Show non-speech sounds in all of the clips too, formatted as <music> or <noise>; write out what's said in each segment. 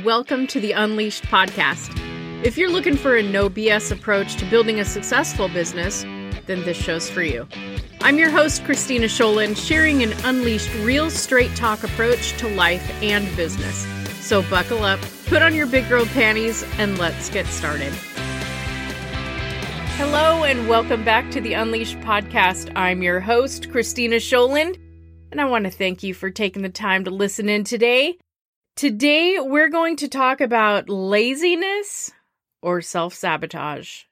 Welcome to the Unleashed podcast. If you're looking for a no BS approach to building a successful business, then this show's for you. I'm your host, Kristina Sjolund, sharing an unleashed, real straight talk approach to life and business. So buckle up, put on your big girl panties, and let's get started. Hello, and welcome back to the Unleashed podcast. I'm your host, Kristina Sjolund, and I want to thank you for taking the time to listen in today. Today, we're going to talk about laziness or self sabotage.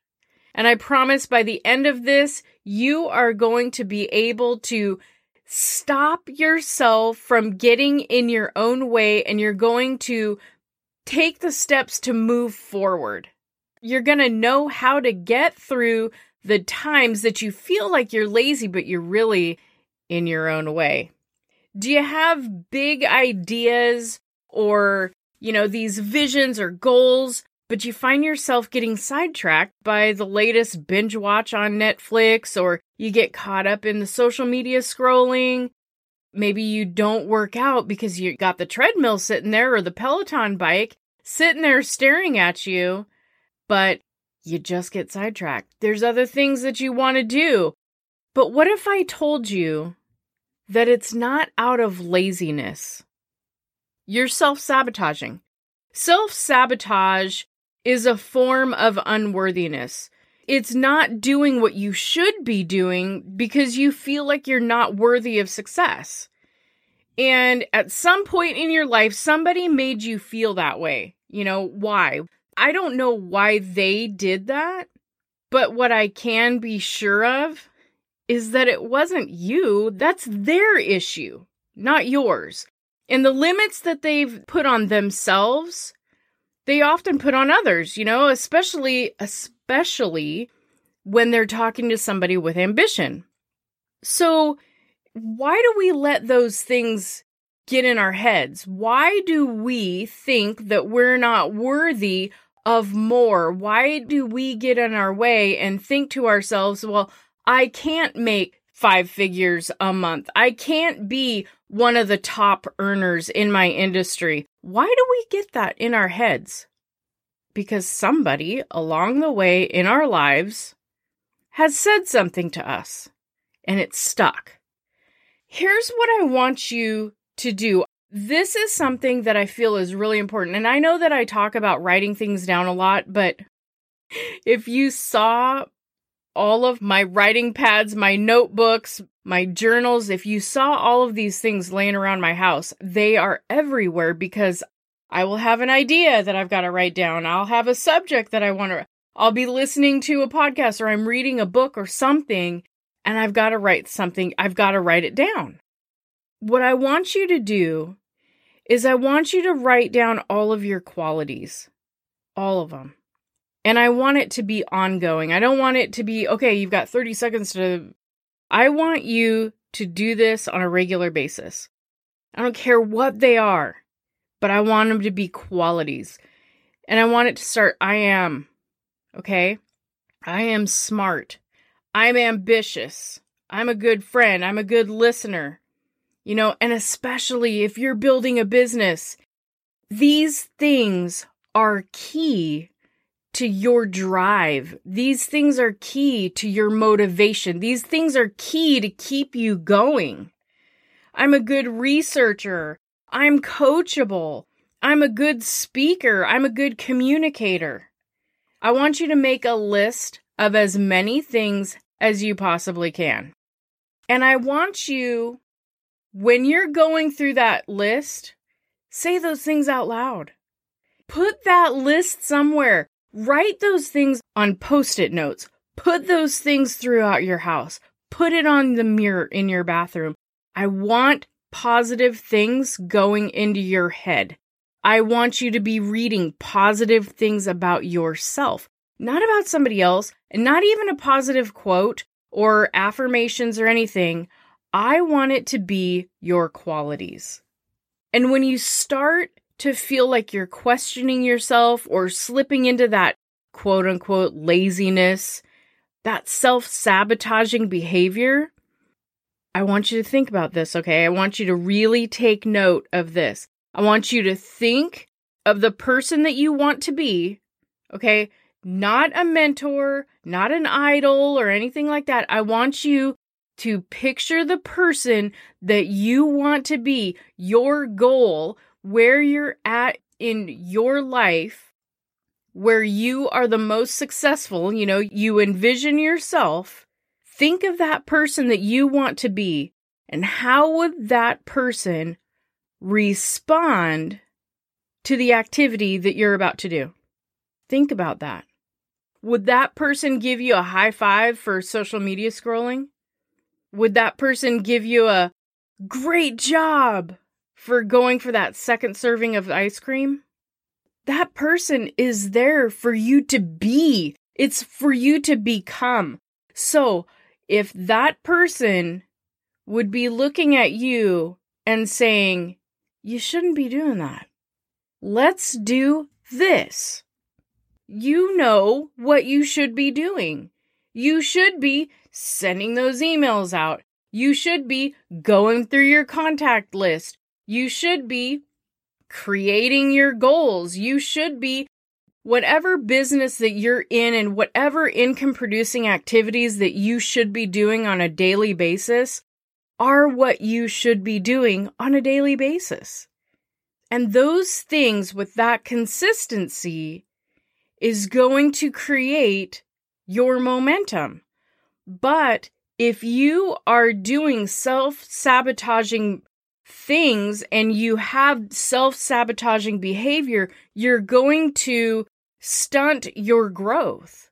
And I promise by the end of this, you are going to be able to stop yourself from getting in your own way and you're going to take the steps to move forward. You're going to know how to get through the times that you feel like you're lazy, but you're really in your own way. Do you have big ideas or, you know, these visions or goals, but you find yourself getting sidetracked by the latest binge watch on Netflix or you get caught up in the social media scrolling? Maybe you don't work out because you got the treadmill sitting there or the Peloton bike sitting there staring at you but you just get sidetracked. There's other things that you want to do. But what if I told you that it's not out of laziness? You're self sabotaging. Self sabotage is a form of unworthiness. It's not doing what you should be doing because you feel like you're not worthy of success. And at some point in your life, somebody made you feel that way. You know, why? I don't know why they did that, but what I can be sure of is that it wasn't you. That's their issue, not yours. And the limits that they've put on themselves, they often put on others, you know, especially, especially when they're talking to somebody with ambition. So, why do we let those things get in our heads? Why do we think that we're not worthy of more? Why do we get in our way and think to ourselves, well, I can't make five figures a month. I can't be one of the top earners in my industry. Why do we get that in our heads? Because somebody along the way in our lives has said something to us and it's stuck. Here's what I want you to do. This is something that I feel is really important. And I know that I talk about writing things down a lot, but <laughs> if you saw all of my writing pads, my notebooks, my journals, if you saw all of these things laying around my house, they are everywhere because I will have an idea that I've got to write down. I'll have a subject that I want to, I'll be listening to a podcast or I'm reading a book or something and I've got to write something. I've got to write it down what I want you to do is I want you to write down all of your qualities, all of them. And I want it to be ongoing. I don't want it to be, okay, you've got 30 seconds to. I want you to do this on a regular basis. I don't care what they are, but I want them to be qualities. And I want it to start I am, okay? I am smart. I'm ambitious. I'm a good friend. I'm a good listener. You know, and especially if you're building a business, these things are key to your drive. These things are key to your motivation. These things are key to keep you going. I'm a good researcher. I'm coachable. I'm a good speaker. I'm a good communicator. I want you to make a list of as many things as you possibly can. And I want you when you're going through that list, say those things out loud. Put that list somewhere. Write those things on post it notes. Put those things throughout your house. Put it on the mirror in your bathroom. I want positive things going into your head. I want you to be reading positive things about yourself, not about somebody else, and not even a positive quote or affirmations or anything. I want it to be your qualities. And when you start to feel like you're questioning yourself or slipping into that quote unquote laziness, that self sabotaging behavior, I want you to think about this, okay? I want you to really take note of this. I want you to think of the person that you want to be, okay? Not a mentor, not an idol or anything like that. I want you to picture the person that you want to be, your goal, where you're at in your life, where you are the most successful. You know, you envision yourself. Think of that person that you want to be, and how would that person respond to the activity that you're about to do? Think about that. Would that person give you a high five for social media scrolling? Would that person give you a great job for going for that second serving of ice cream? That person is there for you to be. It's for you to become. So, if that person would be looking at you and saying, You shouldn't be doing that. Let's do this. You know what you should be doing. You should be sending those emails out. You should be going through your contact list. You should be creating your goals. You should be whatever business that you're in and whatever income producing activities that you should be doing on a daily basis are what you should be doing on a daily basis. And those things with that consistency is going to create your momentum. But if you are doing self sabotaging things and you have self sabotaging behavior, you're going to stunt your growth.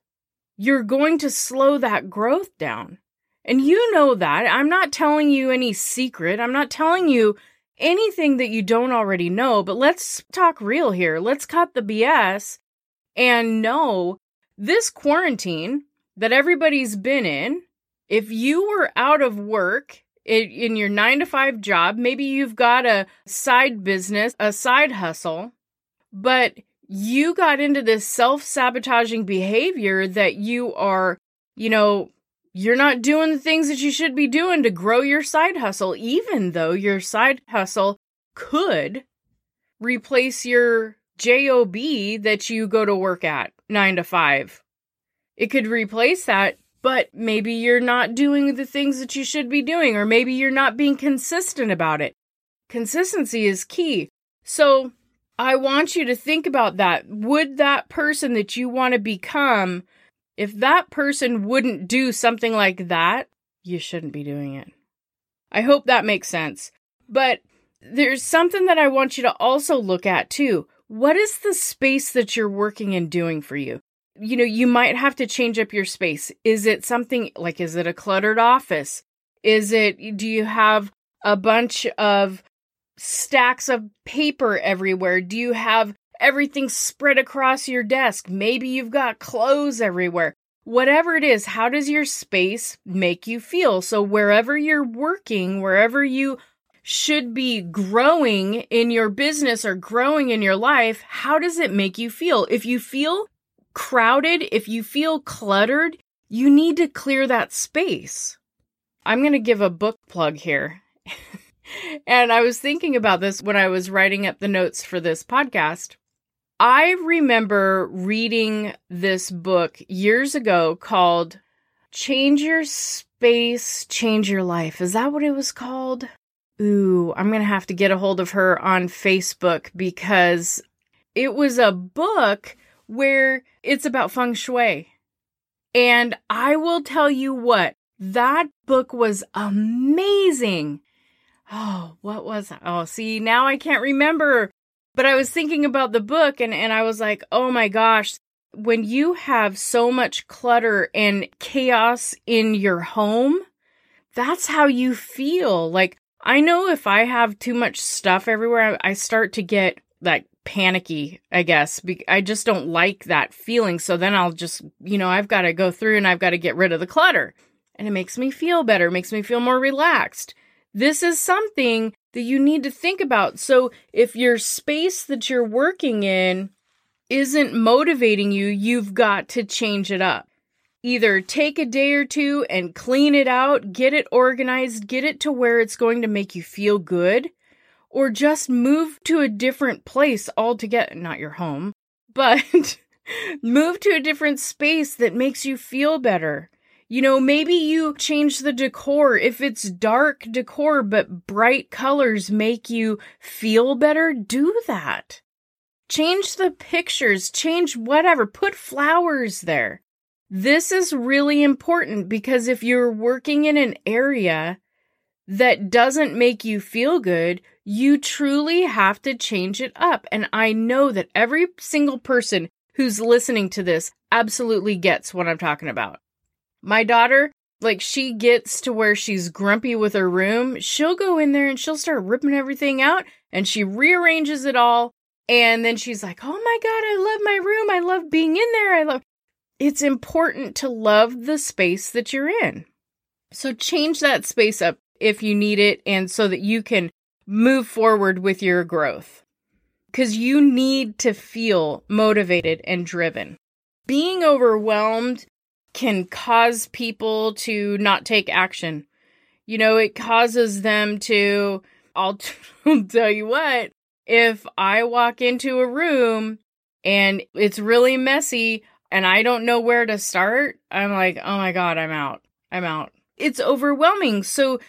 You're going to slow that growth down. And you know that. I'm not telling you any secret. I'm not telling you anything that you don't already know, but let's talk real here. Let's cut the BS and know this quarantine that everybody's been in if you were out of work in your nine to five job, maybe you've got a side business, a side hustle, but you got into this self sabotaging behavior that you are, you know, you're not doing the things that you should be doing to grow your side hustle, even though your side hustle could replace your job that you go to work at nine to five. It could replace that but maybe you're not doing the things that you should be doing, or maybe you're not being consistent about it. Consistency is key. So I want you to think about that. Would that person that you want to become, if that person wouldn't do something like that, you shouldn't be doing it. I hope that makes sense. But there's something that I want you to also look at too. What is the space that you're working and doing for you? You know, you might have to change up your space. Is it something like, is it a cluttered office? Is it, do you have a bunch of stacks of paper everywhere? Do you have everything spread across your desk? Maybe you've got clothes everywhere. Whatever it is, how does your space make you feel? So, wherever you're working, wherever you should be growing in your business or growing in your life, how does it make you feel? If you feel crowded, if you feel cluttered, you need to clear that space. I'm going to give a book plug here. <laughs> and I was thinking about this when I was writing up the notes for this podcast. I remember reading this book years ago called Change Your Space, Change Your Life. Is that what it was called? Ooh, I'm going to have to get a hold of her on Facebook because it was a book where it's about feng shui. And I will tell you what, that book was amazing. Oh, what was Oh, see, now I can't remember. But I was thinking about the book and, and I was like, oh my gosh, when you have so much clutter and chaos in your home, that's how you feel. Like, I know if I have too much stuff everywhere, I start to get like panicky, I guess. I just don't like that feeling. So then I'll just, you know, I've got to go through and I've got to get rid of the clutter. And it makes me feel better, makes me feel more relaxed. This is something that you need to think about. So if your space that you're working in isn't motivating you, you've got to change it up. Either take a day or two and clean it out, get it organized, get it to where it's going to make you feel good or just move to a different place altogether. Not your home, <laughs> but move to a different space that makes you feel better. You know, maybe you change the decor. If it's dark decor, but bright colors make you feel better, do that. Change the pictures, change whatever, put flowers there. This is really important because if you're working in an area that doesn't make you feel good, you truly have to change it up. And I know that every single person who's listening to this absolutely gets what I'm talking about. My daughter, like, she gets to where she's grumpy with her room. She'll go in there and she'll start ripping everything out and she rearranges it all. And then she's like, Oh my God, I love my room. I love being in there. I love. It's important to love the space that you're in. So change that space up if you need it and so that you can move forward with your growth. Because you need to feel motivated and driven. Being overwhelmed can cause people to not take action. You know, it causes them to, <laughs> I'll, tell you what, if I walk into a room and it's really messy and I don't know where to start, I'm like, oh my God, I'm out. I'm out. It's overwhelming. So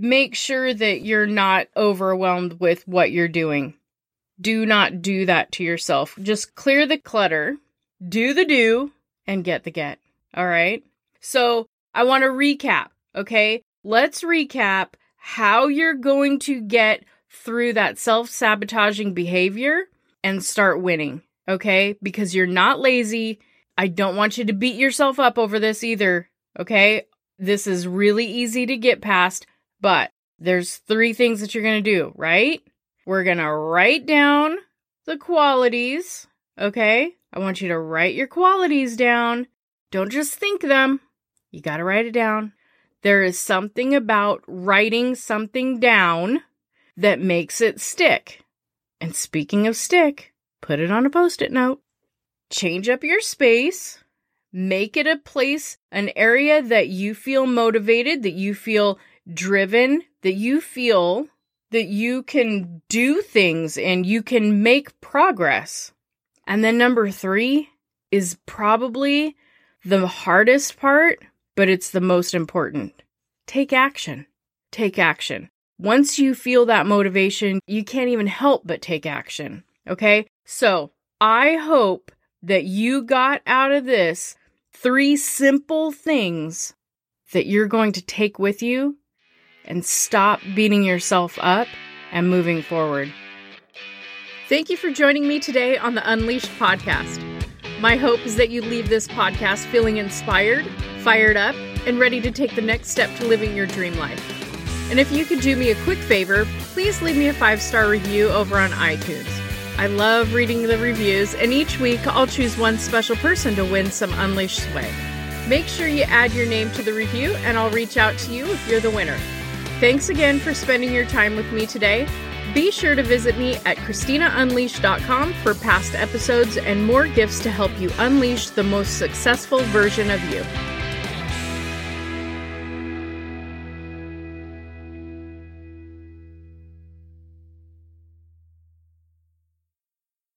make sure that you're not overwhelmed with what you're doing. Do not do that to yourself. Just clear the clutter, do the do, and get the get. All right. So I want to recap. Okay. Let's recap how you're going to get through that self sabotaging behavior and start winning. Okay. Because you're not lazy. I don't want you to beat yourself up over this either. Okay. This is really easy to get past, but there's three things that you're going to do, right? We're going to write down the qualities. Okay. I want you to write your qualities down. Don't just think them. You got to write it down. There is something about writing something down that makes it stick. And speaking of stick, put it on a post it note. Change up your space. Make it a place, an area that you feel motivated, that you feel driven, that you feel that you can do things and you can make progress. And then number three is probably the hardest part, but it's the most important. Take action. Take action. Once you feel that motivation, you can't even help but take action. Okay. So I hope that you got out of this three simple things that you're going to take with you and stop beating yourself up and moving forward. Thank you for joining me today on the Unleashed podcast. My hope is that you leave this podcast feeling inspired, fired up, and ready to take the next step to living your dream life. And if you could do me a quick favor, please leave me a five star review over on iTunes. I love reading the reviews, and each week I'll choose one special person to win some Unleashed Sway. Make sure you add your name to the review, and I'll reach out to you if you're the winner. Thanks again for spending your time with me today. Be sure to visit me at KristinaUnleashed.com for past episodes and more gifts to help you unleash the most successful version of you.